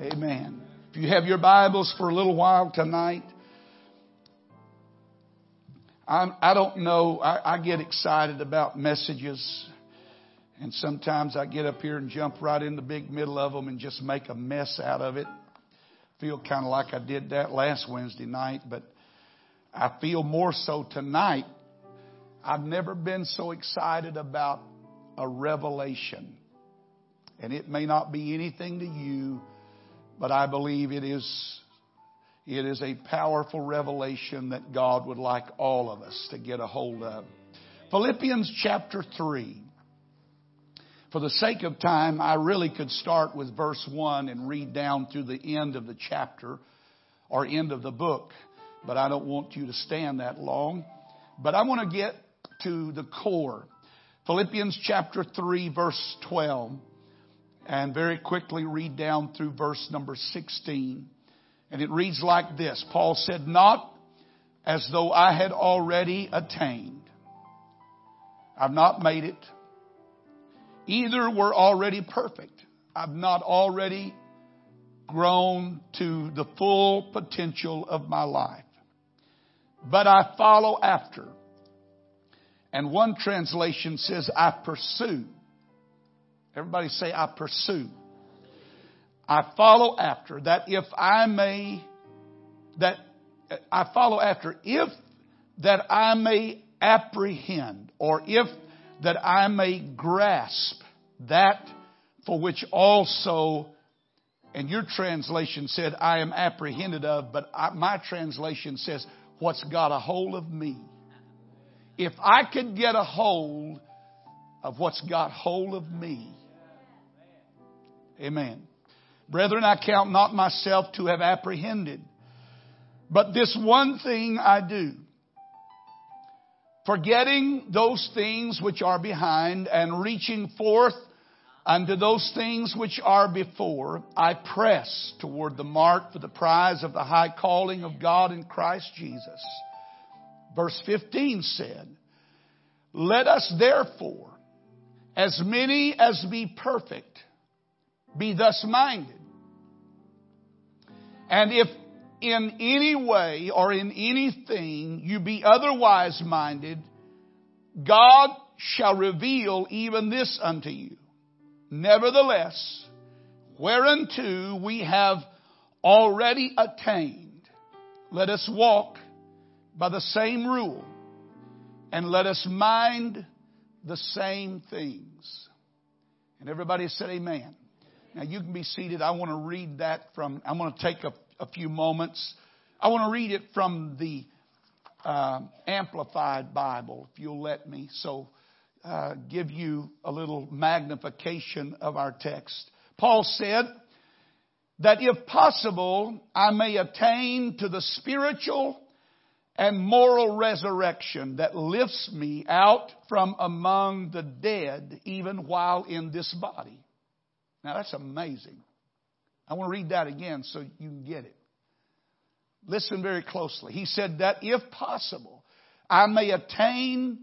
Amen. If you have your Bibles for a little while tonight, I'm, I do not know. I, I get excited about messages, and sometimes I get up here and jump right in the big middle of them and just make a mess out of it. Feel kind of like I did that last Wednesday night, but I feel more so tonight. I've never been so excited about a revelation. And it may not be anything to you but I believe it is, it is a powerful revelation that God would like all of us to get a hold of. Philippians chapter 3. For the sake of time, I really could start with verse 1 and read down through the end of the chapter or end of the book, but I don't want you to stand that long. But I want to get to the core. Philippians chapter 3 verse 12 and very quickly read down through verse number 16. And it reads like this. Paul said, not as though I had already attained. I've not made it. Either were already perfect. I've not already grown to the full potential of my life. But I follow after. And one translation says, I pursue Everybody say, I pursue. I follow after that if I may, that I follow after if that I may apprehend or if that I may grasp that for which also, and your translation said, I am apprehended of, but I, my translation says, what's got a hold of me. If I could get a hold of what's got hold of me, Amen. Brethren, I count not myself to have apprehended, but this one thing I do. Forgetting those things which are behind and reaching forth unto those things which are before, I press toward the mark for the prize of the high calling of God in Christ Jesus. Verse 15 said, Let us therefore, as many as be perfect, be thus minded. And if in any way or in anything you be otherwise minded, God shall reveal even this unto you. Nevertheless, whereunto we have already attained, let us walk by the same rule and let us mind the same things. And everybody said amen. Now you can be seated. I want to read that from, I'm going to take a, a few moments. I want to read it from the uh, Amplified Bible, if you'll let me. So, uh, give you a little magnification of our text. Paul said that if possible, I may attain to the spiritual and moral resurrection that lifts me out from among the dead even while in this body. Now that's amazing. I want to read that again so you can get it. Listen very closely. He said that if possible, I may attain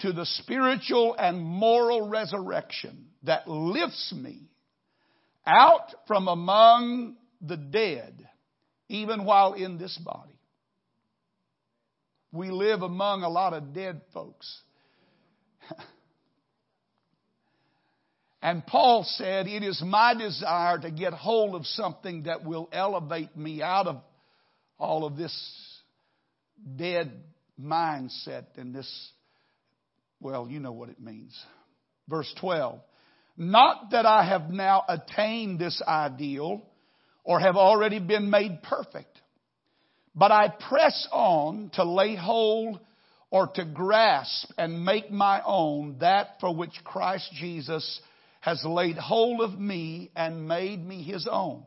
to the spiritual and moral resurrection that lifts me out from among the dead, even while in this body. We live among a lot of dead folks. And Paul said, It is my desire to get hold of something that will elevate me out of all of this dead mindset and this, well, you know what it means. Verse 12. Not that I have now attained this ideal or have already been made perfect, but I press on to lay hold or to grasp and make my own that for which Christ Jesus has laid hold of me and made me his own.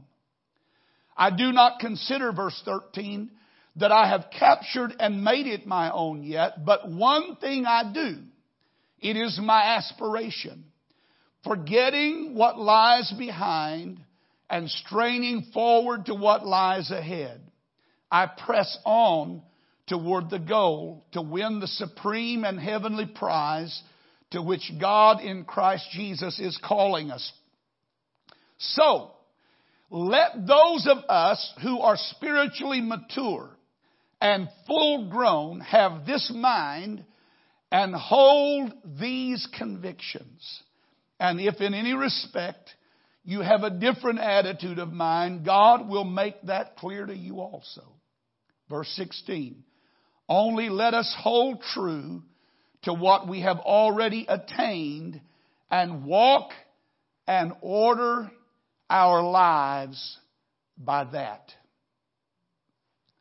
I do not consider, verse 13, that I have captured and made it my own yet, but one thing I do, it is my aspiration, forgetting what lies behind and straining forward to what lies ahead. I press on toward the goal to win the supreme and heavenly prize to which God in Christ Jesus is calling us. So, let those of us who are spiritually mature and full grown have this mind and hold these convictions. And if in any respect you have a different attitude of mind, God will make that clear to you also. Verse 16. Only let us hold true to what we have already attained and walk and order our lives by that.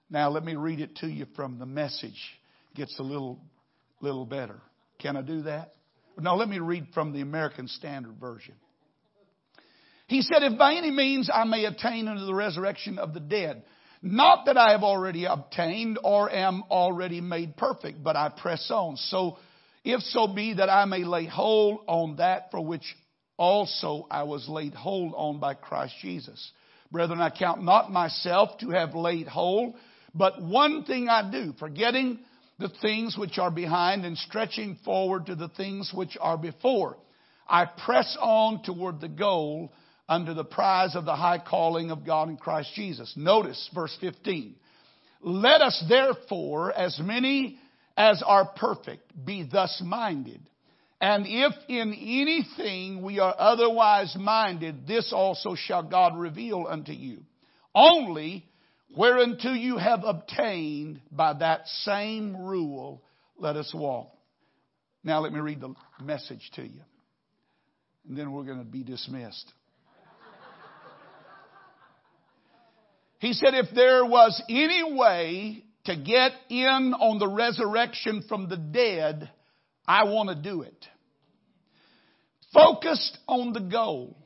Now let me read it to you from the message. It Gets a little, little better. Can I do that? No, let me read from the American Standard Version. He said, if by any means I may attain unto the resurrection of the dead, not that I have already obtained or am already made perfect, but I press on. So, if so be that I may lay hold on that for which also I was laid hold on by Christ Jesus. Brethren, I count not myself to have laid hold, but one thing I do, forgetting the things which are behind and stretching forward to the things which are before. I press on toward the goal under the prize of the high calling of God in Christ Jesus. Notice verse 15. Let us therefore, as many as are perfect, be thus minded. And if in anything we are otherwise minded, this also shall God reveal unto you. Only whereunto you have obtained by that same rule, let us walk. Now let me read the message to you. And then we're going to be dismissed. He said, if there was any way to get in on the resurrection from the dead, I want to do it. Focused on the goal.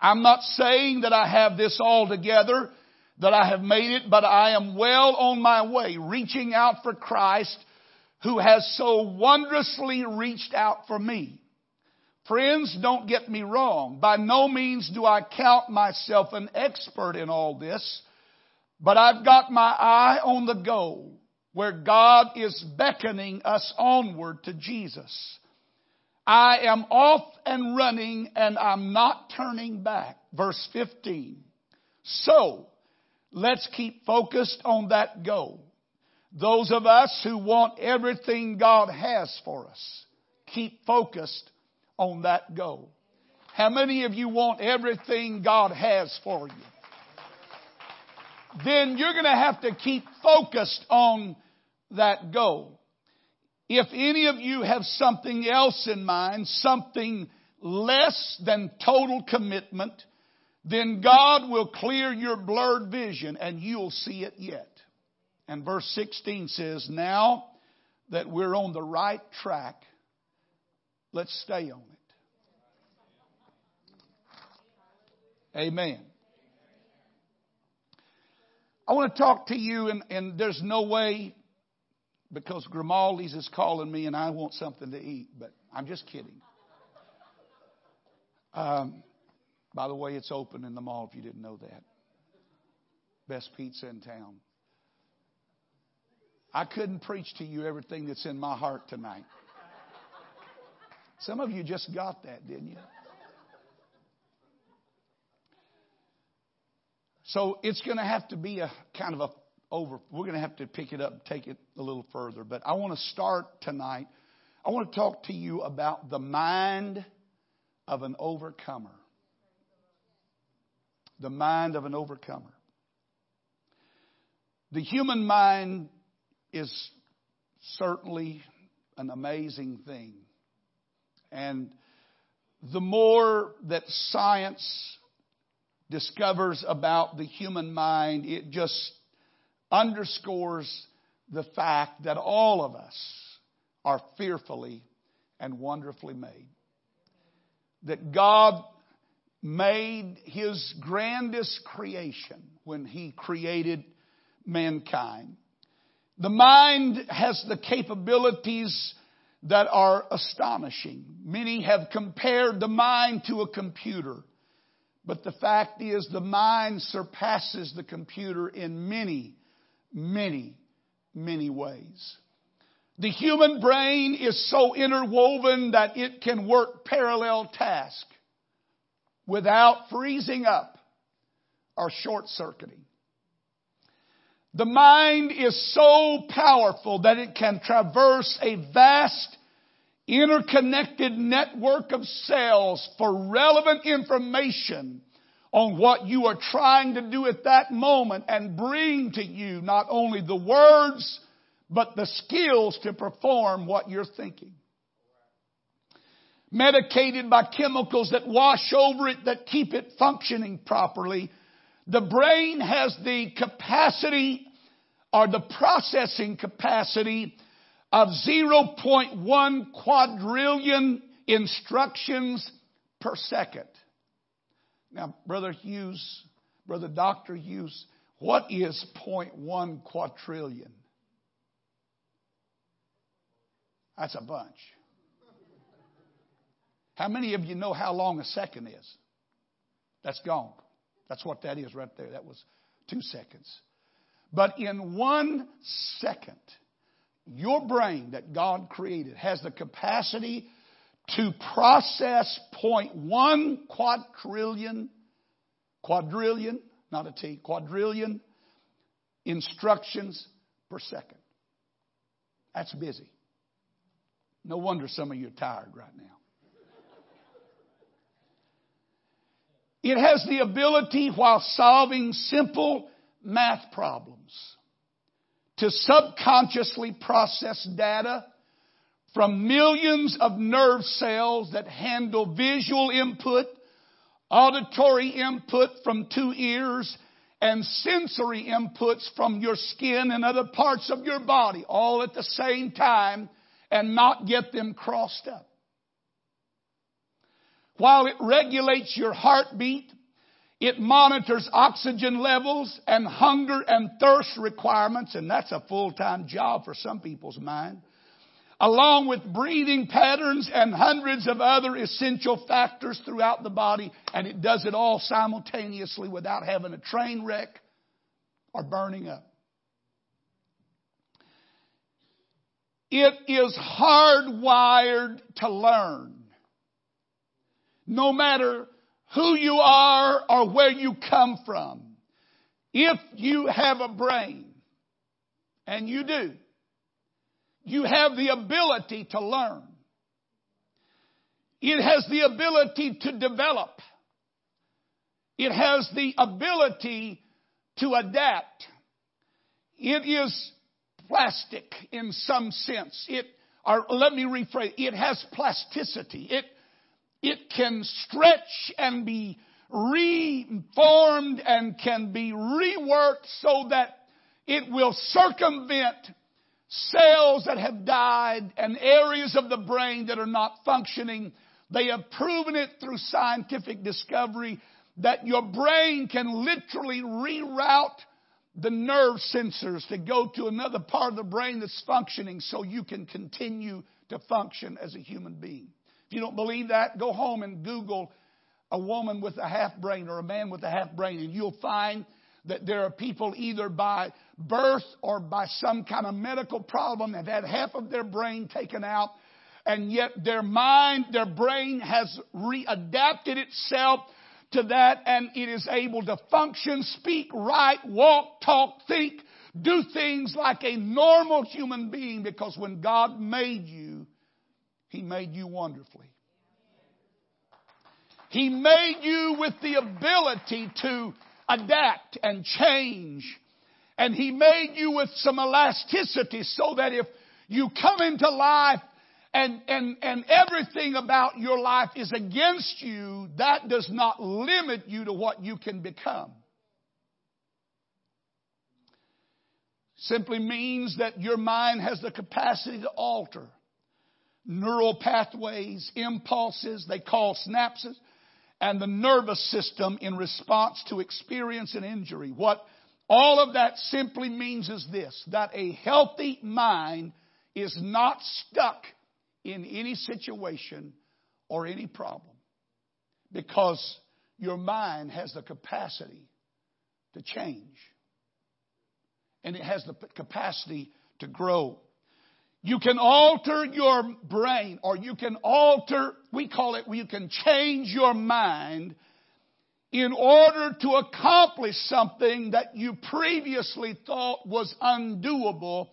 I'm not saying that I have this all together, that I have made it, but I am well on my way, reaching out for Christ who has so wondrously reached out for me. Friends, don't get me wrong. By no means do I count myself an expert in all this. But I've got my eye on the goal where God is beckoning us onward to Jesus. I am off and running and I'm not turning back. Verse 15. So, let's keep focused on that goal. Those of us who want everything God has for us, keep focused on that goal. How many of you want everything God has for you? Then you're going to have to keep focused on that goal. If any of you have something else in mind, something less than total commitment, then God will clear your blurred vision and you'll see it yet. And verse 16 says, Now that we're on the right track, let's stay on it. Amen. I want to talk to you, and, and there's no way because Grimaldi's is calling me and I want something to eat, but I'm just kidding. Um, by the way, it's open in the mall if you didn't know that. Best pizza in town. I couldn't preach to you everything that's in my heart tonight. Some of you just got that, didn't you? So it's going to have to be a kind of a over. We're going to have to pick it up and take it a little further. But I want to start tonight. I want to talk to you about the mind of an overcomer. The mind of an overcomer. The human mind is certainly an amazing thing. And the more that science discovers about the human mind, it just underscores the fact that all of us are fearfully and wonderfully made. That God made his grandest creation when he created mankind. The mind has the capabilities that are astonishing. Many have compared the mind to a computer. But the fact is, the mind surpasses the computer in many, many, many ways. The human brain is so interwoven that it can work parallel tasks without freezing up or short circuiting. The mind is so powerful that it can traverse a vast interconnected network of cells for relevant information on what you are trying to do at that moment and bring to you not only the words, but the skills to perform what you're thinking. Medicated by chemicals that wash over it, that keep it functioning properly, the brain has the capacity or the processing capacity of 0.1 quadrillion instructions per second. Now, Brother Hughes, Brother Dr. Hughes, what is 0.1 quadrillion? That's a bunch. How many of you know how long a second is? That's gone. That's what that is right there. That was two seconds. But in one second, your brain that God created has the capacity to process 0.1 quadrillion, quadrillion, not a T, quadrillion instructions per second. That's busy. No wonder some of you are tired right now. It has the ability, while solving simple math problems, to subconsciously process data from millions of nerve cells that handle visual input, auditory input from two ears, and sensory inputs from your skin and other parts of your body all at the same time and not get them crossed up. While it regulates your heartbeat, it monitors oxygen levels and hunger and thirst requirements, and that's a full-time job for some people's mind. Along with breathing patterns and hundreds of other essential factors throughout the body, and it does it all simultaneously without having a train wreck or burning up. It is hardwired to learn. No matter who you are or where you come from. If you have a brain, and you do, you have the ability to learn. It has the ability to develop. It has the ability to adapt. It is plastic in some sense. It, or let me rephrase, it has plasticity. It it can stretch and be reformed and can be reworked so that it will circumvent cells that have died and areas of the brain that are not functioning. They have proven it through scientific discovery that your brain can literally reroute the nerve sensors to go to another part of the brain that's functioning so you can continue to function as a human being you don't believe that, go home and Google a woman with a half brain or a man with a half brain, and you'll find that there are people either by birth or by some kind of medical problem have had half of their brain taken out, and yet their mind, their brain has readapted itself to that, and it is able to function, speak, write, walk, talk, think, do things like a normal human being because when God made you, he made you wonderfully. He made you with the ability to adapt and change. And He made you with some elasticity so that if you come into life and, and, and everything about your life is against you, that does not limit you to what you can become. Simply means that your mind has the capacity to alter neural pathways, impulses, they call synapses, and the nervous system in response to experience and injury. What all of that simply means is this that a healthy mind is not stuck in any situation or any problem because your mind has the capacity to change and it has the capacity to grow you can alter your brain or you can alter, we call it, you can change your mind in order to accomplish something that you previously thought was undoable.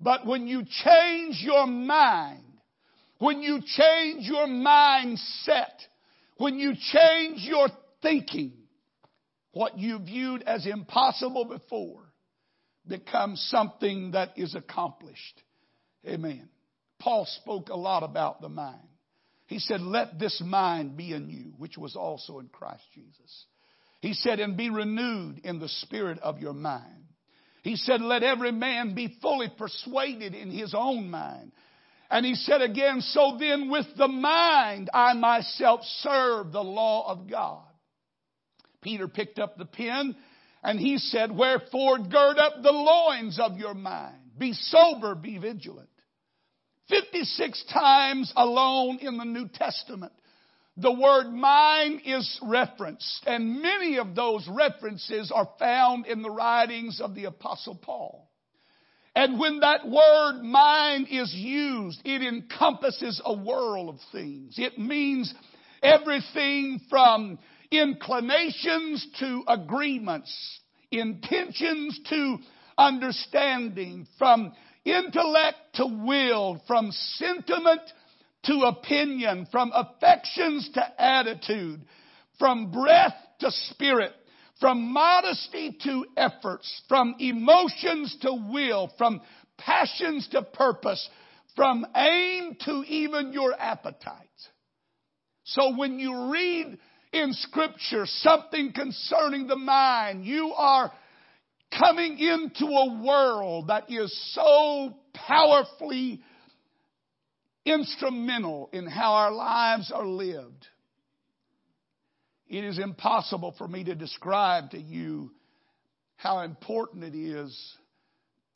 But when you change your mind, when you change your mindset, when you change your thinking, what you viewed as impossible before becomes something that is accomplished. Amen. Paul spoke a lot about the mind. He said, Let this mind be in you, which was also in Christ Jesus. He said, And be renewed in the spirit of your mind. He said, Let every man be fully persuaded in his own mind. And he said again, So then with the mind I myself serve the law of God. Peter picked up the pen and he said, Wherefore gird up the loins of your mind. Be sober, be vigilant. 56 times alone in the New Testament, the word mind is referenced, and many of those references are found in the writings of the Apostle Paul. And when that word mind is used, it encompasses a world of things. It means everything from inclinations to agreements, intentions to understanding, from intellect to will, from sentiment to opinion, from affections to attitude, from breath to spirit, from modesty to efforts, from emotions to will, from passions to purpose, from aim to even your appetite. So when you read in scripture something concerning the mind, you are coming into a world that is so powerfully instrumental in how our lives are lived. It is impossible for me to describe to you how important it is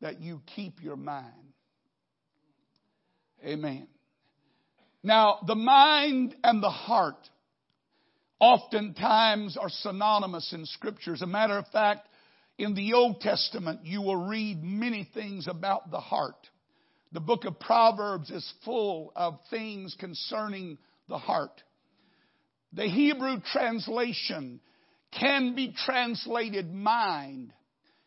that you keep your mind. Amen. Now, the mind and the heart oftentimes are synonymous in Scripture. As a matter of fact, in the Old Testament, you will read many things about the heart. The book of Proverbs is full of things concerning the heart. The Hebrew translation can be translated mind.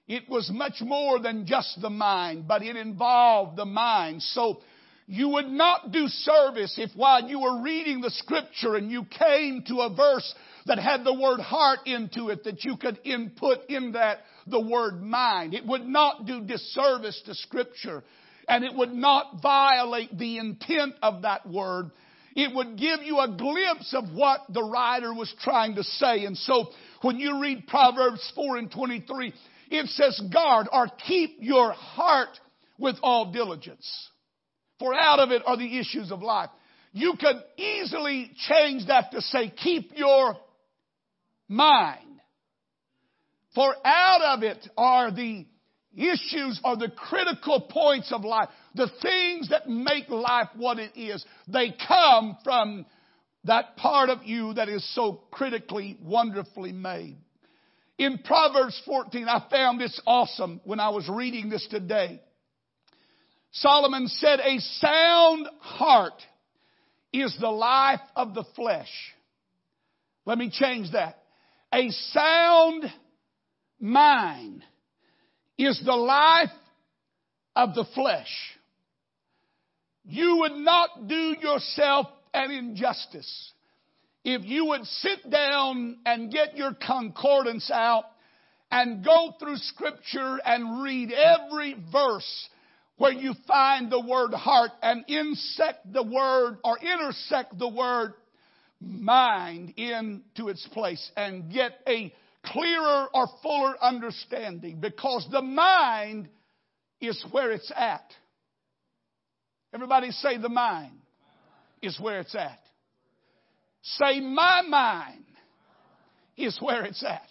It was much more than just the mind, but it involved the mind. So you would not do service if while you were reading the scripture and you came to a verse that had the word heart into it that you could input in that the word mind. It would not do disservice to scripture and it would not violate the intent of that word. It would give you a glimpse of what the writer was trying to say. And so when you read Proverbs 4 and 23, it says guard or keep your heart with all diligence. For out of it are the issues of life. You could easily change that to say keep your mind. For out of it are the issues or the critical points of life. The things that make life what it is. They come from that part of you that is so critically, wonderfully made. In Proverbs 14, I found this awesome when I was reading this today. Solomon said, a sound heart is the life of the flesh. Let me change that. A sound mind is the life of the flesh. You would not do yourself an injustice if you would sit down and get your concordance out and go through scripture and read every verse where you find the word heart and insect the word or intersect the word mind into its place and get a clearer or fuller understanding because the mind is where it's at. Everybody say the mind is where it's at. Say my mind is where it's at.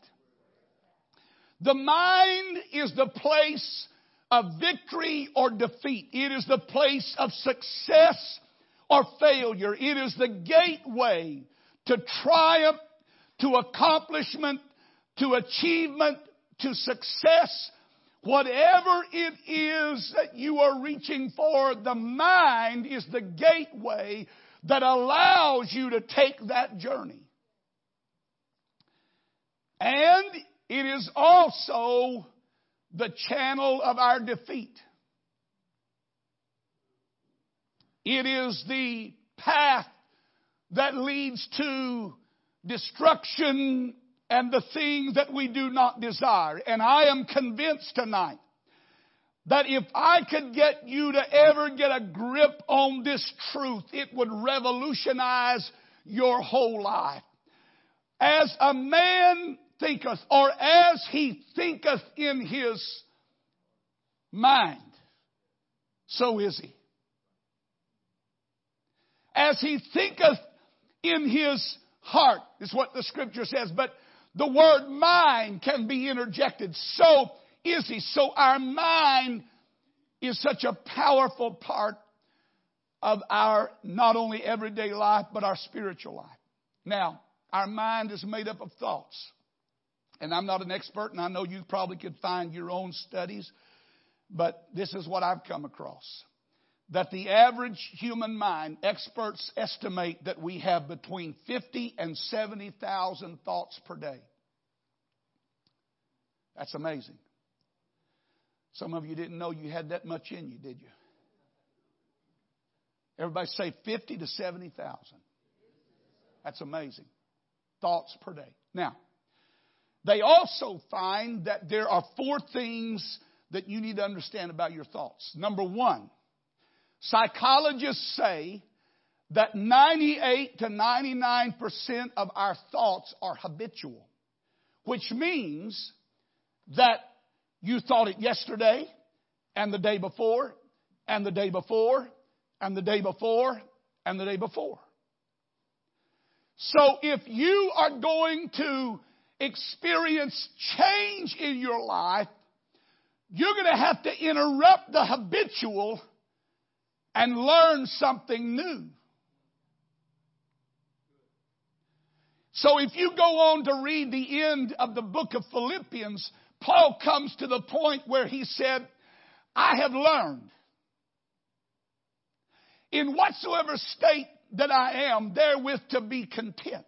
The mind is the place of victory or defeat. It is the place of success or failure. It is the gateway to triumph, to accomplishment, to achievement, to success. Whatever it is that you are reaching for, the mind is the gateway that allows you to take that journey. And it is also the channel of our defeat. It is the path that leads to destruction and the things that we do not desire. And I am convinced tonight that if I could get you to ever get a grip on this truth, it would revolutionize your whole life. As a man thinketh, or as he thinketh in his mind, so is he. As he thinketh in his heart, is what the scripture says, but the word mind can be interjected. So is he. So our mind is such a powerful part of our not only everyday life, but our spiritual life. Now, our mind is made up of thoughts. And I'm not an expert, and I know you probably could find your own studies, but this is what I've come across. That the average human mind, experts estimate that we have between 50 and 70,000 thoughts per day. That's amazing. Some of you didn't know you had that much in you, did you? Everybody say 50 to 70,000. That's amazing. Thoughts per day. Now, they also find that there are four things that you need to understand about your thoughts. Number one, psychologists say that 98 to 99% of our thoughts are habitual, which means that you thought it yesterday and the day before and the day before and the day before and the day before. So if you are going to experience change in your life, you're going to have to interrupt the habitual and learn something new. So if you go on to read the end of the book of Philippians, Paul comes to the point where he said, I have learned in whatsoever state that I am, therewith to be content.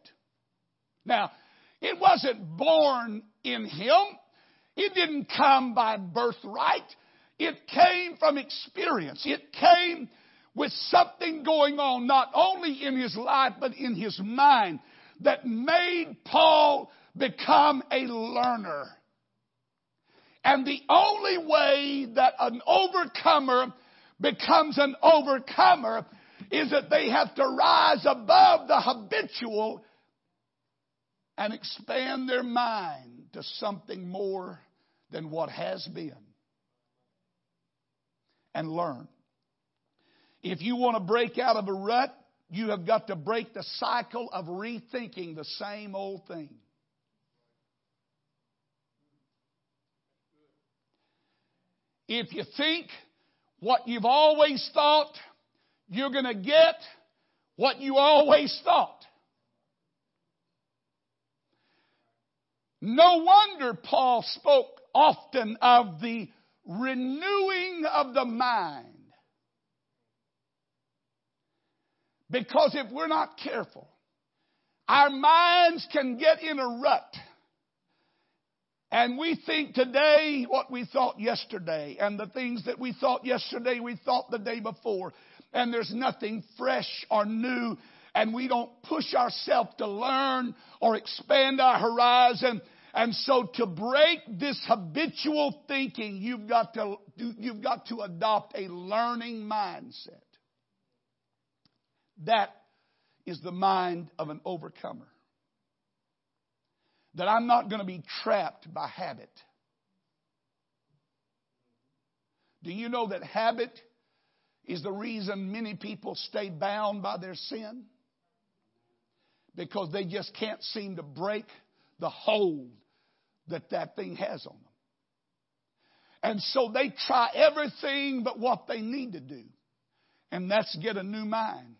Now, it wasn't born in him. It didn't come by birthright. It came from experience. It came with something going on, not only in his life, but in his mind, that made Paul become a learner. And the only way that an overcomer becomes an overcomer is that they have to rise above the habitual and expand their mind to something more than what has been and learn. If you want to break out of a rut, you have got to break the cycle of rethinking the same old thing. If you think what you've always thought, you're going to get what you always thought. No wonder Paul spoke often of the renewing of the mind. Because if we're not careful, our minds can get in a rut and we think today what we thought yesterday, and the things that we thought yesterday, we thought the day before. And there's nothing fresh or new, and we don't push ourselves to learn or expand our horizon. And so to break this habitual thinking, you've got to, you've got to adopt a learning mindset. That is the mind of an overcomer that I'm not going to be trapped by habit. Do you know that habit is the reason many people stay bound by their sin? Because they just can't seem to break the hold that that thing has on them. And so they try everything but what they need to do. And that's get a new mind.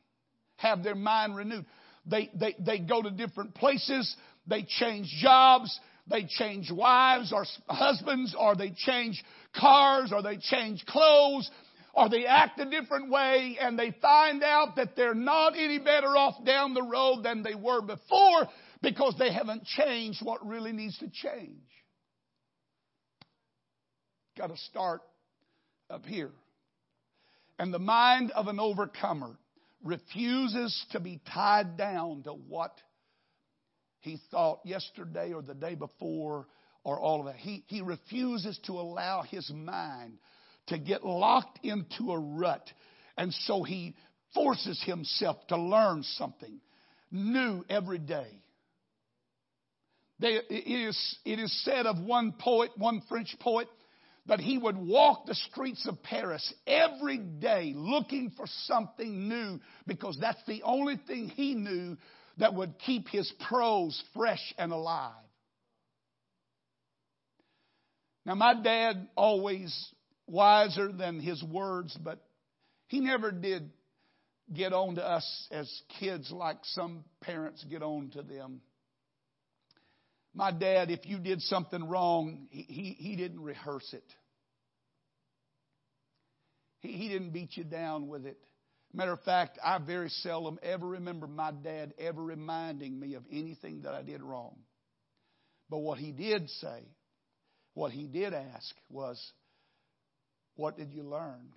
Have their mind renewed. They, they, they go to different places. They change jobs. They change wives or husbands, or they change cars, or they change clothes, or they act a different way, and they find out that they're not any better off down the road than they were before because they haven't changed what really needs to change. Got to start up here. And the mind of an overcomer refuses to be tied down to what he thought yesterday or the day before or all of that. He, he refuses to allow his mind to get locked into a rut. And so he forces himself to learn something new every day. They, it, is, it is said of one poet, one French poet, that he would walk the streets of Paris every day looking for something new because that's the only thing he knew that would keep his prose fresh and alive. Now, my dad, always wiser than his words, but he never did get on to us as kids like some parents get on to them. My dad, if you did something wrong, he, he, he didn't rehearse it. He, he didn't beat you down with it. Matter of fact, I very seldom ever remember my dad ever reminding me of anything that I did wrong. But what he did say, what he did ask was, What did you learn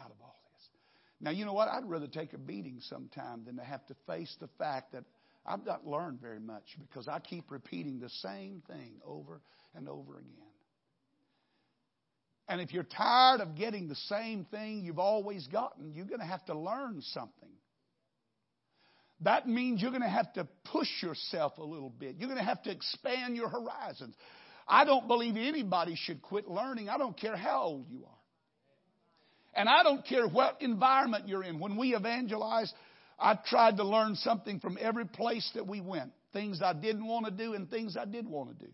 out of all this? Now, you know what? I'd rather take a beating sometime than to have to face the fact that I've not learned very much because I keep repeating the same thing over and over again. And if you're tired of getting the same thing you've always gotten, you're going to have to learn something. That means you're going to have to push yourself a little bit. You're going to have to expand your horizons. I don't believe anybody should quit learning. I don't care how old you are. And I don't care what environment you're in. When we evangelize, I tried to learn something from every place that we went things I didn't want to do and things I did want to do.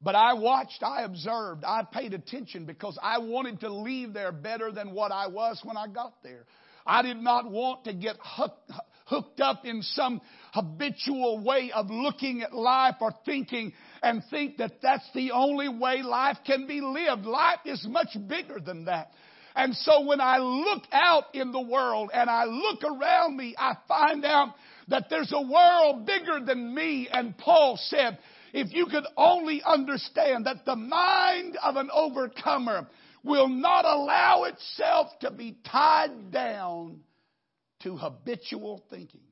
But I watched, I observed, I paid attention because I wanted to leave there better than what I was when I got there. I did not want to get hooked, up in some habitual way of looking at life or thinking and think that that's the only way life can be lived. Life is much bigger than that. And so when I look out in the world and I look around me, I find out that there's a world bigger than me. And Paul said, if you could only understand that the mind of an overcomer will not allow itself to be tied down to habitual thinking.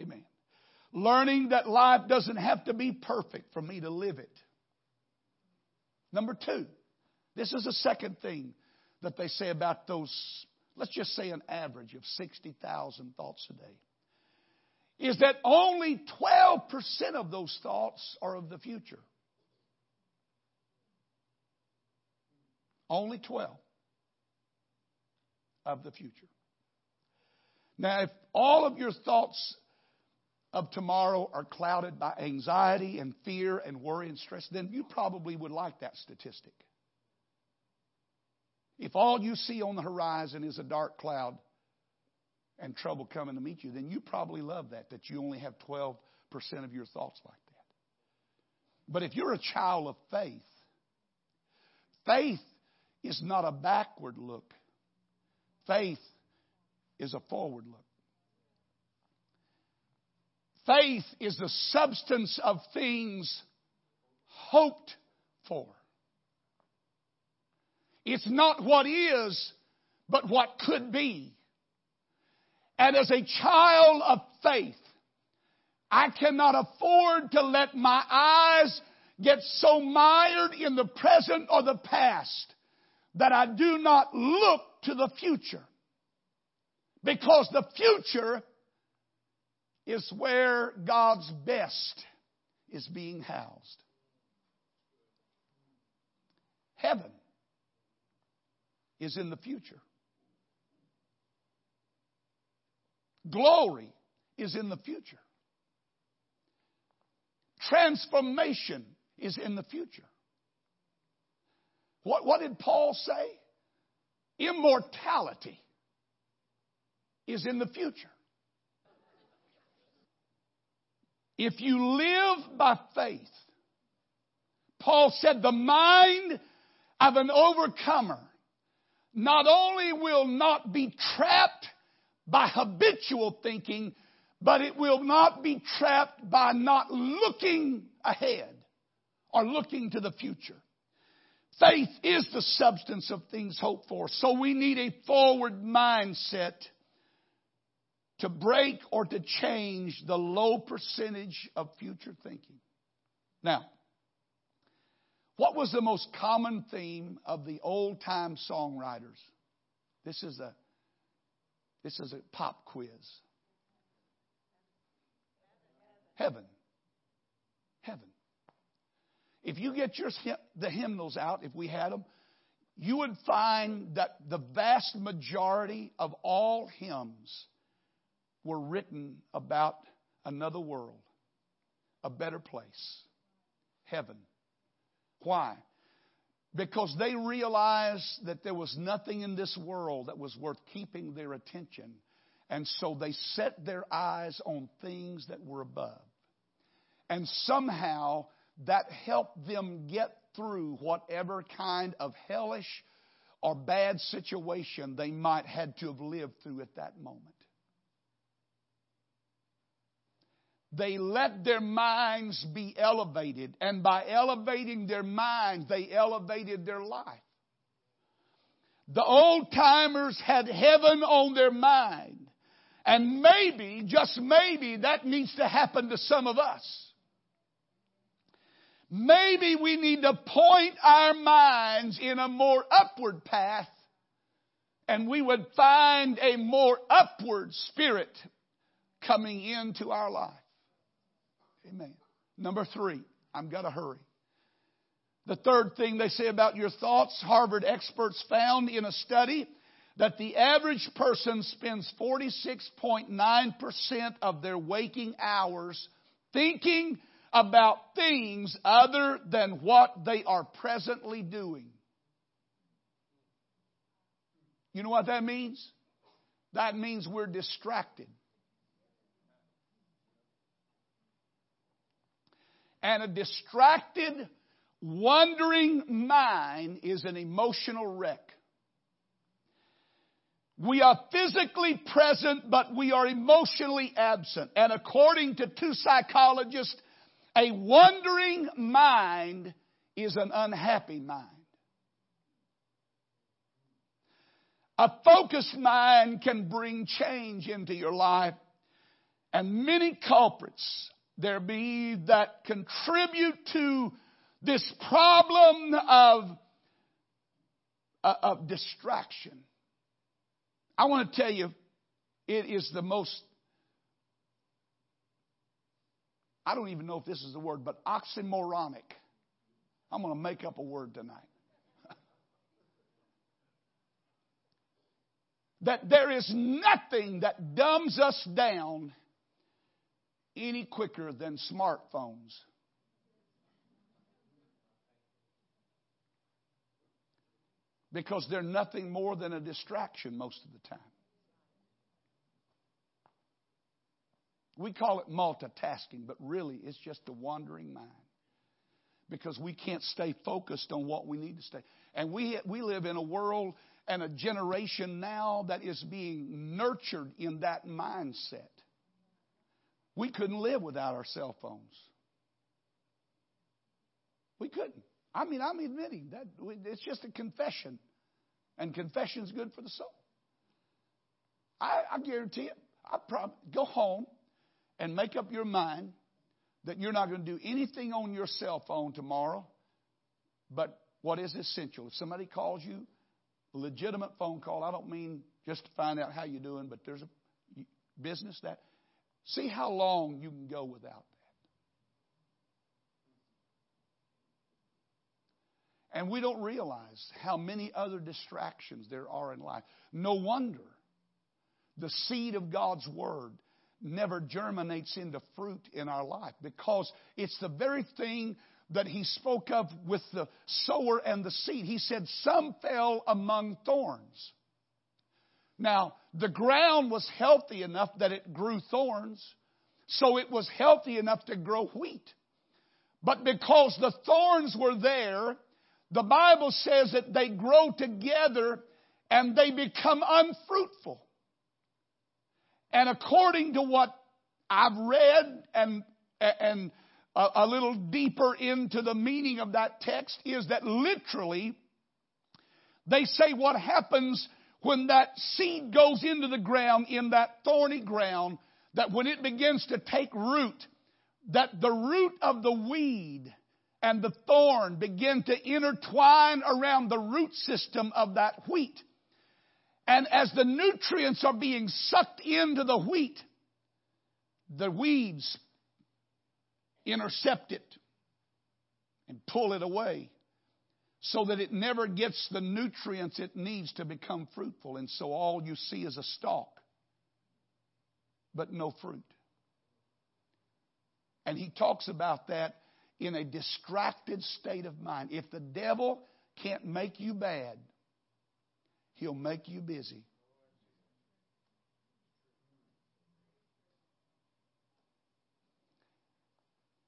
Amen. Learning that life doesn't have to be perfect for me to live it. Number two, this is the second thing that they say about those, let's just say an average of 60,000 thoughts a day, is that only 12% of those thoughts are of the future. Only 12 of the future. Now, if all of your thoughts of tomorrow are clouded by anxiety and fear and worry and stress, then you probably would like that statistic. If all you see on the horizon is a dark cloud and trouble coming to meet you, then you probably love that, that you only have 12% of your thoughts like that. But if you're a child of faith, faith is not a backward look, faith is a forward look. Faith is the substance of things hoped for. It's not what is, but what could be. And as a child of faith, I cannot afford to let my eyes get so mired in the present or the past that I do not look to the future. Because the future is where God's best is being housed. Heaven is in the future. Glory is in the future. Transformation is in the future. What, what did Paul say? Immortality is in the future. If you live by faith, Paul said the mind of an overcomer not only will not be trapped by habitual thinking, But it will not be trapped by not looking ahead or looking to the future. Faith is the substance of things hoped for. So we need a forward mindset to break or to change the low percentage of future thinking. Now, what was the most common theme of the old time songwriters? This is a this is a pop quiz. Heaven. Heaven. If you get your the hymnals out, if we had them, you would find that the vast majority of all hymns were written about another world, a better place, heaven. Why? Because they realized that there was nothing in this world that was worth keeping their attention. And so they set their eyes on things that were above. And somehow that helped them get through whatever kind of hellish or bad situation they might had to have lived through at that moment. They let their minds be elevated. And by elevating their minds, they elevated their life. The old timers had heaven on their mind. And maybe, just maybe, that needs to happen to some of us. Maybe we need to point our minds in a more upward path and we would find a more upward spirit coming into our life. Amen. Number three, I'm going to hurry. The third thing they say about your thoughts, Harvard experts found in a study that the average person spends 46.9% of their waking hours thinking about things other than what they are presently doing. You know what that means? That means we're distracted. And a distracted, wandering mind is an emotional wreck. We are physically present, but we are emotionally absent. And according to two psychologists, a wandering mind is an unhappy mind. A focused mind can bring change into your life. And many culprits there be that contribute to this problem of, uh, of distraction. I want to tell you, it is the most, I don't even know if this is the word, but oxymoronic. I'm going to make up a word tonight. that there is nothing that dumbs us down any quicker than smartphones. Because they're nothing more than a distraction most of the time. We call it multitasking, but really it's just a wandering mind. Because we can't stay focused on what we need to stay. And we, we live in a world and a generation now that is being nurtured in that mindset. We couldn't live without our cell phones. We couldn't. I mean, I'm admitting that it's just a confession, and confession's good for the soul. I, I guarantee it. I prob- go home and make up your mind that you're not going to do anything on your cell phone tomorrow, but what is essential. If somebody calls you, a legitimate phone call, I don't mean just to find out how you're doing, but there's a business that See how long you can go without that. And we don't realize how many other distractions there are in life. No wonder the seed of God's Word never germinates into fruit in our life because it's the very thing that He spoke of with the sower and the seed. He said, Some fell among thorns. Now, the ground was healthy enough that it grew thorns, so it was healthy enough to grow wheat. But because the thorns were there, the Bible says that they grow together and they become unfruitful. And according to what I've read and, and a, little deeper into the meaning of that text is that literally, they say what happens when that seed goes into the ground in that thorny ground, that when it begins to take root, that the root of the weed and the thorn begin to intertwine around the root system of that wheat. And as the nutrients are being sucked into the wheat, the weeds intercept it and pull it away so that it never gets the nutrients it needs to become fruitful. And so all you see is a stalk, but no fruit. And he talks about that in a distracted state of mind. If the devil can't make you bad, he'll make you busy.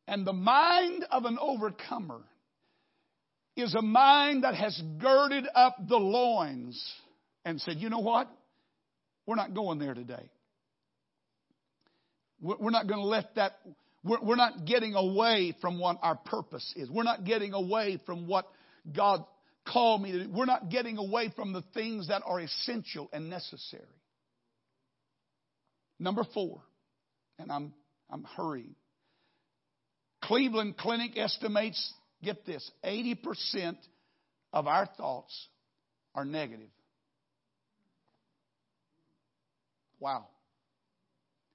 And the mind of an overcomer is a mind that has girded up the loins and said, you know what? We're not going there today. We're not going to let that, we're not getting away from what our purpose is. We're not getting away from what God called me to do. We're not getting away from the things that are essential and necessary. Number four, and I'm, I'm hurrying. Cleveland Clinic estimates, get this, 80% of our thoughts are negative. Wow.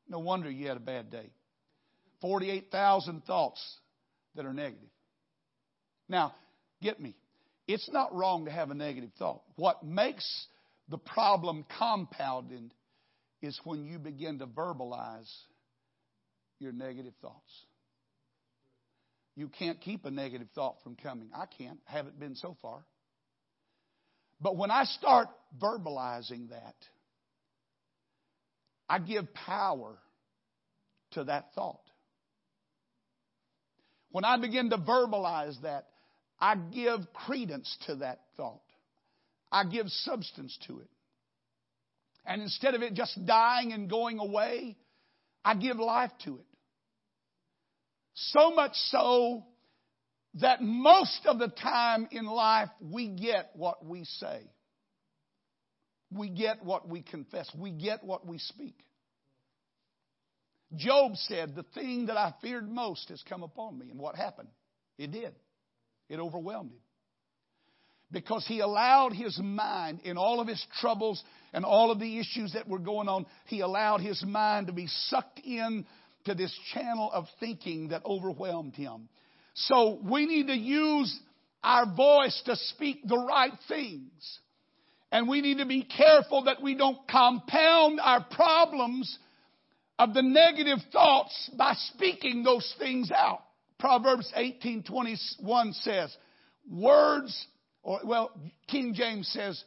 No wonder you had a bad day. 48,000 thoughts that are negative. Now, get me. It's not wrong to have a negative thought. What makes the problem compounded is when you begin to verbalize your negative thoughts. You can't keep a negative thought from coming. I can't. Haven't been so far. But when I start verbalizing that, I give power to that thought. When I begin to verbalize that, I give credence to that thought. I give substance to it. And instead of it just dying and going away, I give life to it. So much so that most of the time in life we get what we say. We get what we confess. We get what we speak. Job said, The thing that I feared most has come upon me. And what happened? It did. It overwhelmed him. Because he allowed his mind, in all of his troubles and all of the issues that were going on, he allowed his mind to be sucked in to this channel of thinking that overwhelmed him. So we need to use our voice to speak the right things. And we need to be careful that we don't compound our problems of the negative thoughts by speaking those things out. Proverbs 18:21 says, words or well, King James says,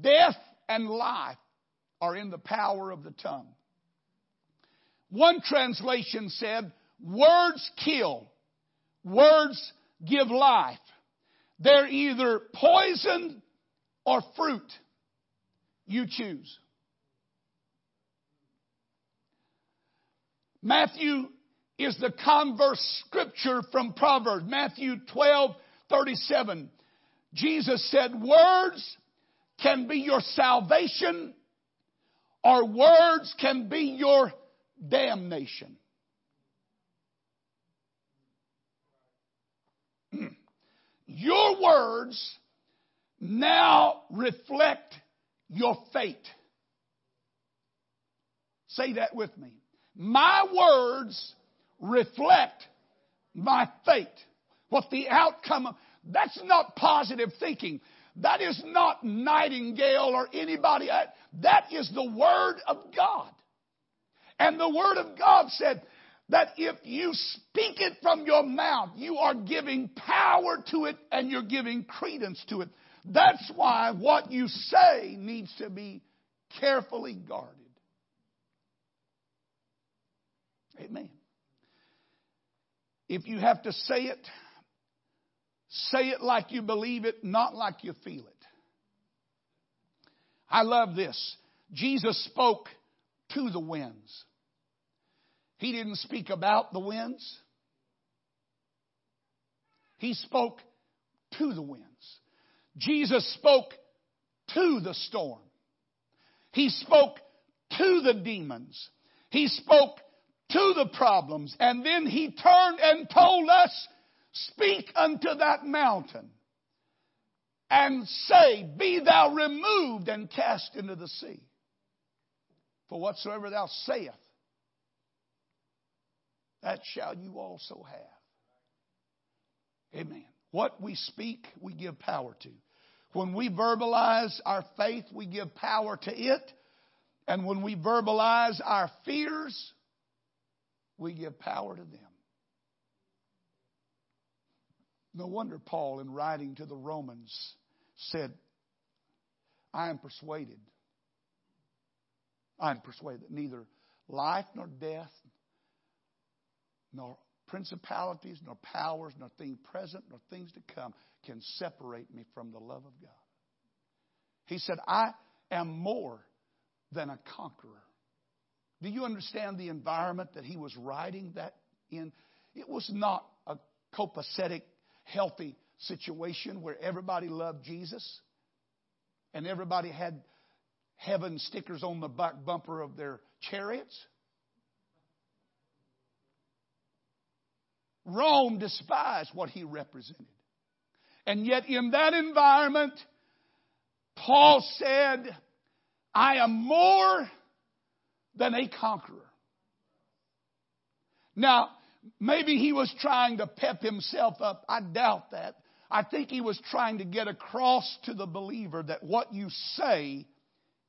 death and life are in the power of the tongue. One translation said, words kill, words give life. They're either poison or fruit. You choose. Matthew is the converse scripture from Proverbs. Matthew 12, 37. Jesus said, words can be your salvation or words can be your damnation. Hmm. Your words now reflect your fate. Say that with me. My words reflect my fate. What the outcome of, that's not positive thinking. That is not Nightingale or anybody. That is the Word of God. And the Word of God said that if you speak it from your mouth, you are giving power to it and you're giving credence to it. That's why what you say needs to be carefully guarded. Amen. If you have to say it, say it like you believe it, not like you feel it. I love this. Jesus spoke to the winds. He didn't speak about the winds. He spoke to the winds. Jesus spoke to the storm. He spoke to the demons. He spoke to the problems. And then he turned and told us, Speak unto that mountain and say, Be thou removed and cast into the sea. For whatsoever thou sayest, that shall you also have. Amen. What we speak, we give power to. When we verbalize our faith, we give power to it. And when we verbalize our fears, we give power to them. No wonder Paul, in writing to the Romans, said, I am persuaded. I am persuaded that neither life nor death, nor principalities, nor powers, nor things present, nor things to come can separate me from the love of God. He said, I am more than a conqueror. Do you understand the environment that he was writing that in? It was not a copacetic, healthy situation where everybody loved Jesus and everybody had heaven stickers on the back bumper of their chariots. Rome despised what he represented. And yet, in that environment, Paul said, I am more than a conqueror. Now, maybe he was trying to pep himself up. I doubt that. I think he was trying to get across to the believer that what you say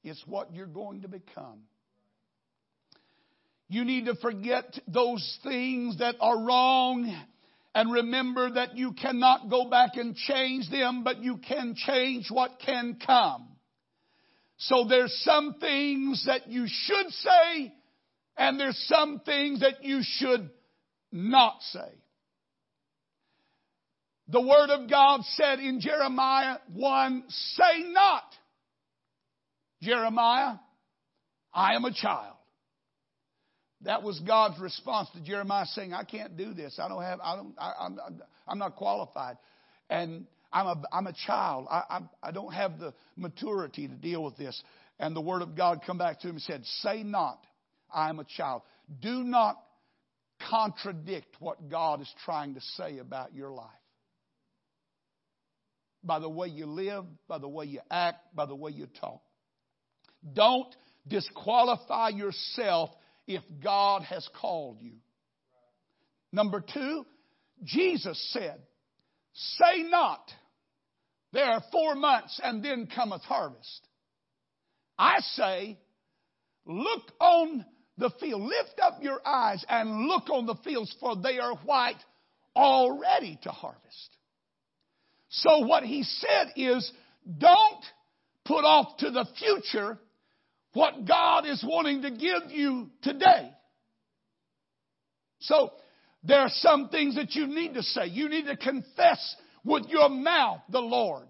is what you're going to become. You need to forget those things that are wrong and remember that you cannot go back and change them, but you can change what can come. So there's some things that you should say, and there's some things that you should not say. The Word of God said in Jeremiah 1, say not, Jeremiah, I am a child. That was God's response to Jeremiah saying, I can't do this. I don't have, I don't, I, I'm, I'm not qualified. And I'm a, I'm a child. I, I, I don't have the maturity to deal with this. And the word of God come back to him and said, say not, I am a child. Do not contradict what God is trying to say about your life. By the way you live, by the way you act, by the way you talk. Don't disqualify yourself if God has called you. Number two, Jesus said, Say not, there are four months and then cometh harvest. I say, look on the field. Lift up your eyes and look on the fields, for they are white already to harvest. So what he said is, don't put off to the future what God is wanting to give you today. So, there are some things that you need to say. You need to confess with your mouth the Lord.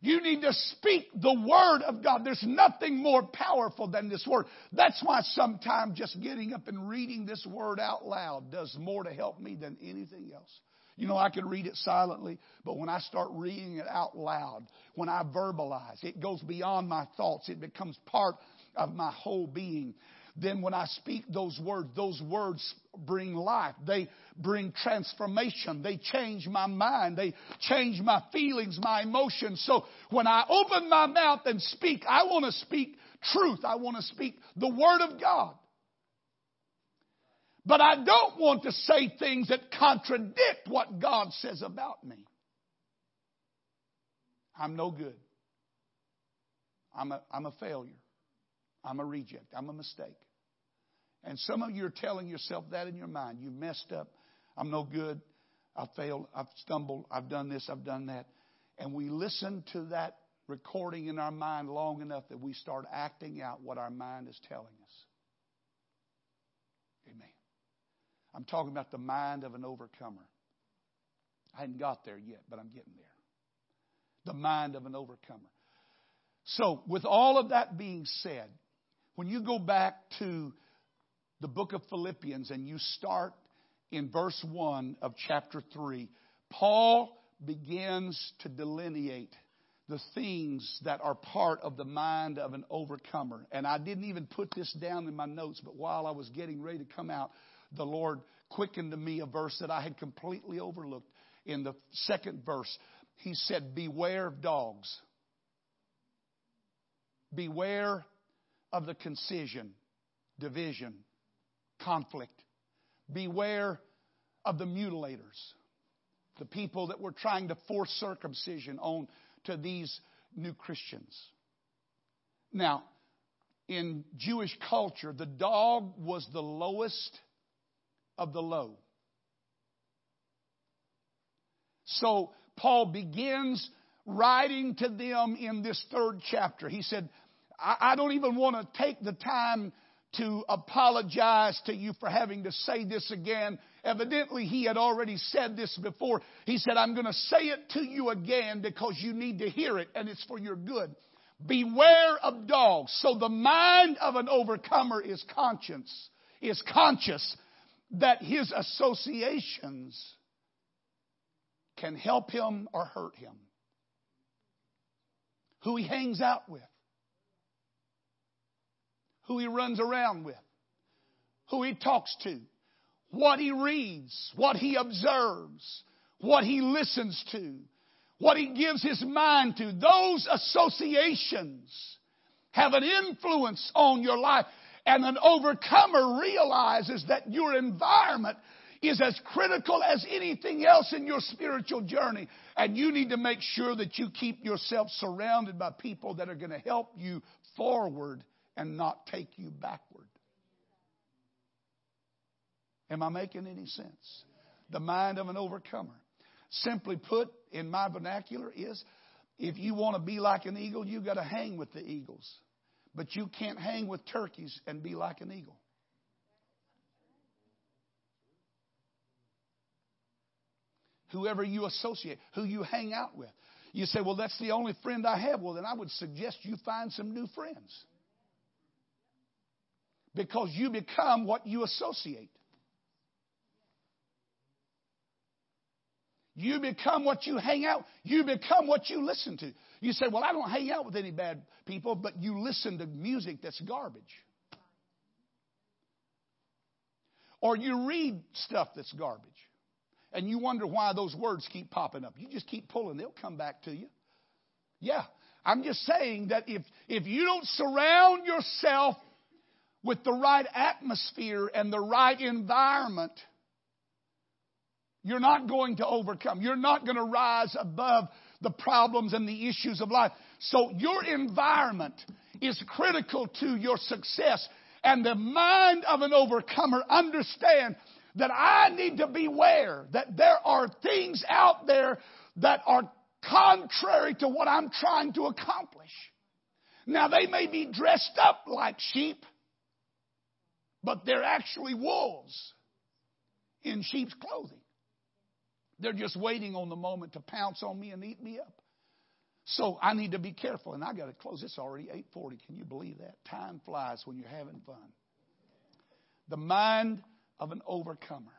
You need to speak the word of God. There's nothing more powerful than this word. That's why sometimes just getting up and reading this word out loud does more to help me than anything else. You know, I can read it silently, but when I start reading it out loud, when I verbalize, it goes beyond my thoughts. It becomes part of my whole being. Then when I speak those words, those words bring life. They bring transformation. They change my mind. They change my feelings, my emotions. So when I open my mouth and speak, I want to speak truth. I want to speak the Word of God. But I don't want to say things that contradict what God says about me. I'm no good. I'm a, I'm a failure. I'm a reject. I'm a mistake. And some of you are telling yourself that in your mind. You've messed up. I'm no good. I failed. I've stumbled. I've done this. I've done that. And we listen to that recording in our mind long enough that we start acting out what our mind is telling us. Amen. I'm talking about the mind of an overcomer. I hadn't got there yet, but I'm getting there. The mind of an overcomer. So, with all of that being said, when you go back to the book of Philippians and you start in verse 1 of chapter 3, Paul begins to delineate the things that are part of the mind of an overcomer. And I didn't even put this down in my notes, but while I was getting ready to come out, the Lord quickened to me a verse that I had completely overlooked. In the second verse, He said, Beware of dogs. Beware of the concision, division, conflict. Beware of the mutilators, the people that were trying to force circumcision on to these new Christians. Now, in Jewish culture, the dog was the lowest of the low. So Paul begins writing to them in this third chapter. He said, I, don't even want to take the time to apologize to you for having to say this again. Evidently, he had already said this before. He said, I'm going to say it to you again because you need to hear it and it's for your good. Beware of dogs. So the mind of an overcomer is conscious, is conscious that his associations can help him or hurt him. Who he hangs out with who he runs around with, who he talks to, what he reads, what he observes, what he listens to, what he gives his mind to. Those associations have an influence on your life. And an overcomer realizes that your environment is as critical as anything else in your spiritual journey. And you need to make sure that you keep yourself surrounded by people that are going to help you forward and not take you backward. Am I making any sense? The mind of an overcomer. Simply put, in my vernacular, is if you want to be like an eagle, you've got to hang with the eagles. But you can't hang with turkeys and be like an eagle. Whoever you associate, who you hang out with. You say, well, that's the only friend I have. Well, then I would suggest you find some new friends because you become what you associate. You become what you hang out. You become what you listen to. You say, Well, I don't hang out with any bad people, but you listen to music that's garbage. Or you read stuff that's garbage. And you wonder why those words keep popping up. You just keep pulling, they'll come back to you. Yeah. I'm just saying that if, if you don't surround yourself with the right atmosphere and the right environment, you're not going to overcome. You're not going to rise above the problems and the issues of life. So your environment is critical to your success. And the mind of an overcomer understand that I need to beware that there are things out there that are contrary to what I'm trying to accomplish. Now they may be dressed up like sheep, but they're actually wolves in sheep's clothing. They're just waiting on the moment to pounce on me and eat me up. So I need to be careful, and I got to close. It's already 8:40. Can you believe that? Time flies when you're having fun. The mind of an overcomer.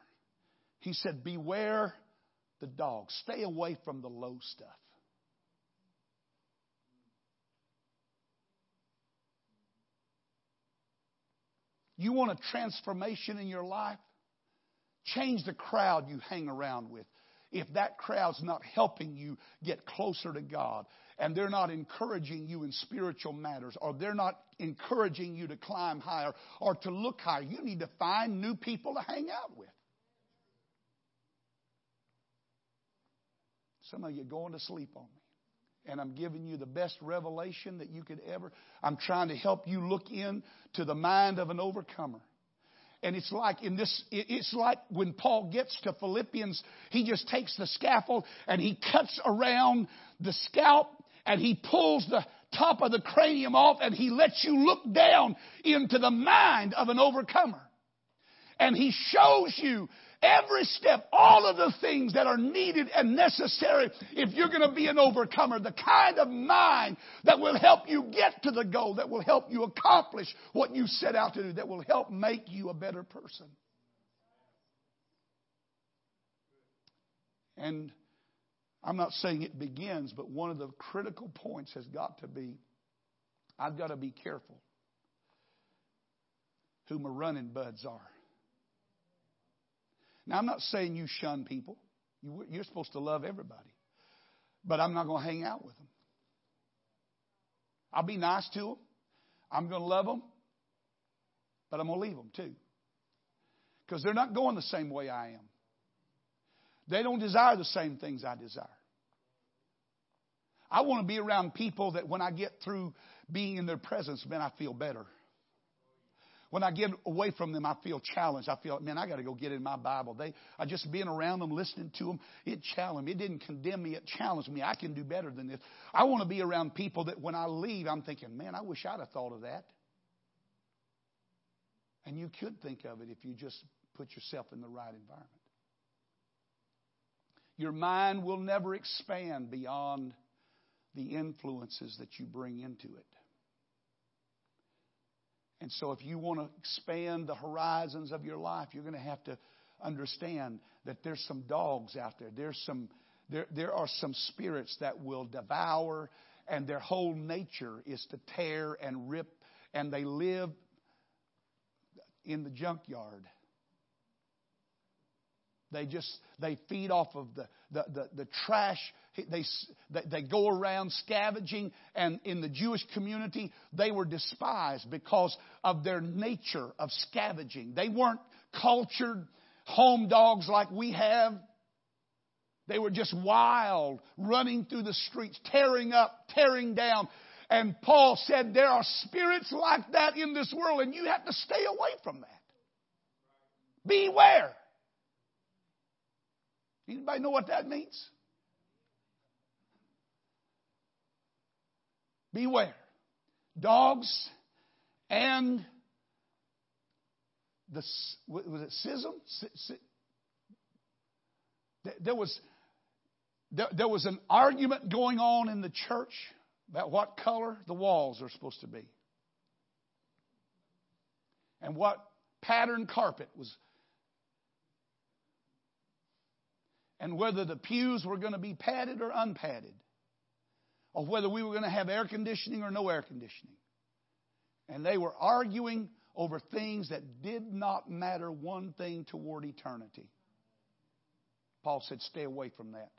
He said, "Beware the dog. Stay away from the low stuff." You want a transformation in your life? Change the crowd you hang around with. If that crowd's not helping you get closer to God, and they're not encouraging you in spiritual matters, or they're not encouraging you to climb higher or to look higher, you need to find new people to hang out with. Some of you are going to sleep on me and I'm giving you the best revelation that you could ever. I'm trying to help you look in to the mind of an overcomer. And it's like in this, it's like when Paul gets to Philippians, he just takes the scaffold and he cuts around the scalp and he pulls the top of the cranium off and he lets you look down into the mind of an overcomer. And he shows you every step, all of the things that are needed and necessary if you're going to be an overcomer. The kind of mind that will help you get to the goal, that will help you accomplish what you set out to do, that will help make you a better person. And I'm not saying it begins, but one of the critical points has got to be I've got to be careful who my running buds are. Now, I'm not saying you shun people. You're supposed to love everybody. But I'm not going to hang out with them. I'll be nice to them. I'm going to love them. But I'm going to leave them too. Because they're not going the same way I am. They don't desire the same things I desire. I want to be around people that when I get through being in their presence, man, I feel better. When I get away from them, I feel challenged. I feel, man, I got to go get in my Bible. They, I just being around them, listening to them, it challenged me. It didn't condemn me. It challenged me. I can do better than this. I want to be around people that when I leave, I'm thinking, man, I wish I'd have thought of that. And you could think of it if you just put yourself in the right environment. Your mind will never expand beyond the influences that you bring into it. And so, if you want to expand the horizons of your life, you're going to have to understand that there's some dogs out there. There's some, there, there are some spirits that will devour, and their whole nature is to tear and rip, and they live in the junkyard. They just they feed off of the the, the, the trash. They, they go around scavenging, and in the Jewish community, they were despised because of their nature of scavenging. They weren't cultured home dogs like we have. They were just wild, running through the streets, tearing up, tearing down. And Paul said there are spirits like that in this world, and you have to stay away from that. Beware. Anybody know what that means? Beware. Dogs and the was it schism? There was there was an argument going on in the church about what color the walls are supposed to be, and what pattern carpet was and whether the pews were going to be padded or unpadded, or whether we were going to have air conditioning or no air conditioning. And they were arguing over things that did not matter one thing toward eternity. Paul said, stay away from that.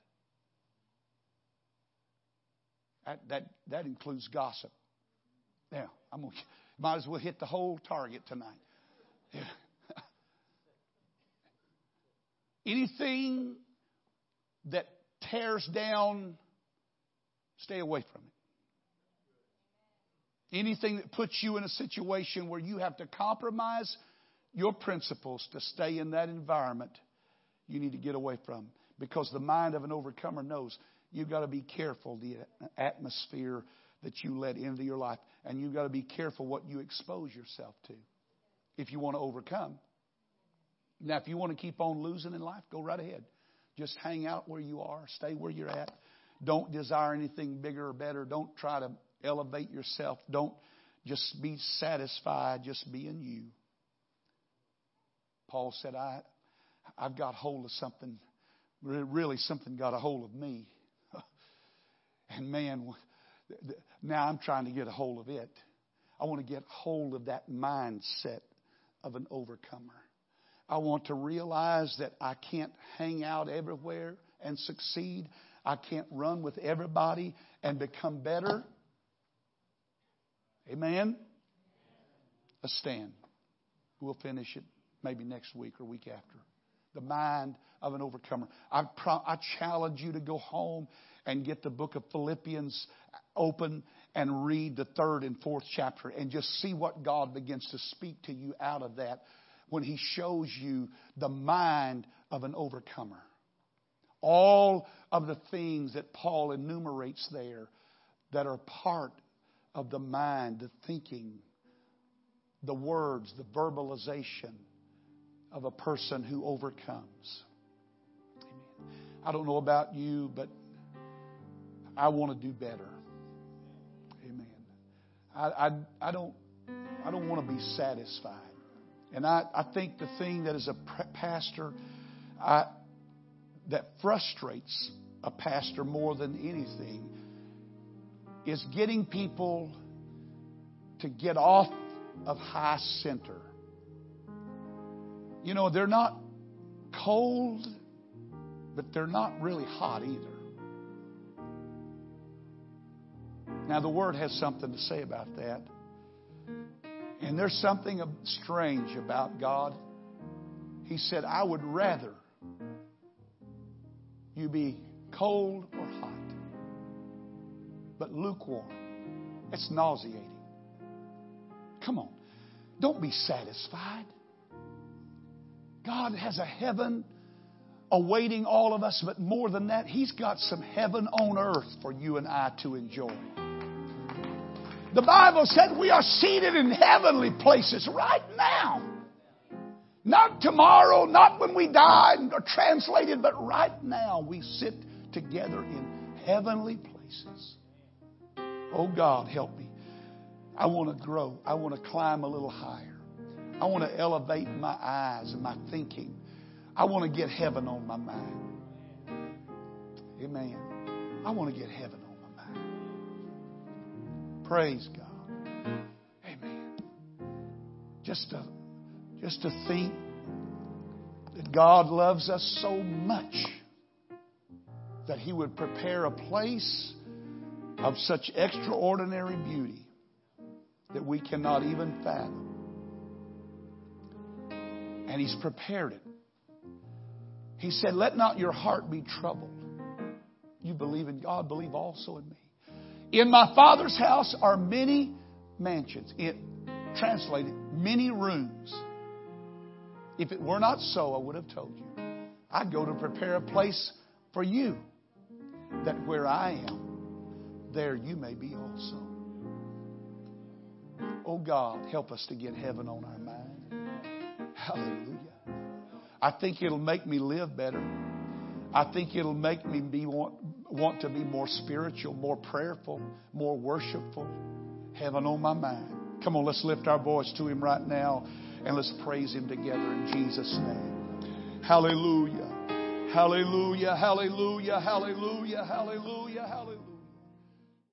That, that, that includes gossip. Now, I'm gonna, might as well hit the whole target tonight. Yeah. Anything that tears down, stay away from it. Anything that puts you in a situation where you have to compromise your principles to stay in that environment, you need to get away from. Because the mind of an overcomer knows you've got to be careful the atmosphere that you let into your life. And you've got to be careful what you expose yourself to if you want to overcome. Now, if you want to keep on losing in life, go right ahead. Just hang out where you are, stay where you're at. Don't desire anything bigger or better. Don't try to elevate yourself. Don't just be satisfied just being you. Paul said, I, I've got hold of something. Really, something got a hold of me. And man, now I'm trying to get a hold of it. I want to get hold of that mindset of an overcomer. I want to realize that I can't hang out everywhere and succeed. I can't run with everybody and become better. Amen? Let's stand. We'll finish it maybe next week or week after. The mind of an overcomer. I, pro- I challenge you to go home and get the book of Philippians open and read the third and fourth chapter and just see what God begins to speak to you out of that when he shows you the mind of an overcomer. All of the things that Paul enumerates there that are part of the mind, the thinking, the words, the verbalization of a person who overcomes. I don't know about you, but I want to do better. Amen. I, I, I don't I don't want to be satisfied. And I, I think the thing that is a pastor I, that frustrates a pastor more than anything is getting people to get off of high center. You know, they're not cold, but they're not really hot either. Now, the Word has something to say about that. And there's something strange about God. He said, I would rather you be cold or hot, but lukewarm. It's nauseating. Come on. Don't be satisfied. God has a heaven awaiting all of us, but more than that, He's got some heaven on earth for you and I to enjoy. The Bible said we are seated in heavenly places right now. Not tomorrow, not when we die or translated, but right now we sit together in heavenly places. Oh God, help me. I want to grow. I want to climb a little higher. I want to elevate my eyes and my thinking. I want to get heaven on my mind. Amen. I want to get heaven. Praise God. Amen. Just to, just to think that God loves us so much that He would prepare a place of such extraordinary beauty that we cannot even fathom. And He's prepared it. He said, Let not your heart be troubled. You believe in God, believe also in me. In my Father's house are many mansions. It translated, many rooms. If it were not so, I would have told you. I go to prepare a place for you, that where I am, there you may be also. Oh God, help us to get heaven on our mind. Hallelujah. I think it'll make me live better. I think it'll make me be want, want to be more spiritual, more prayerful, more worshipful. Heaven on my mind. Come on, let's lift our voice to Him right now and let's praise Him together in Jesus' name. Hallelujah. Hallelujah. Hallelujah. Hallelujah. Hallelujah. Hallelujah.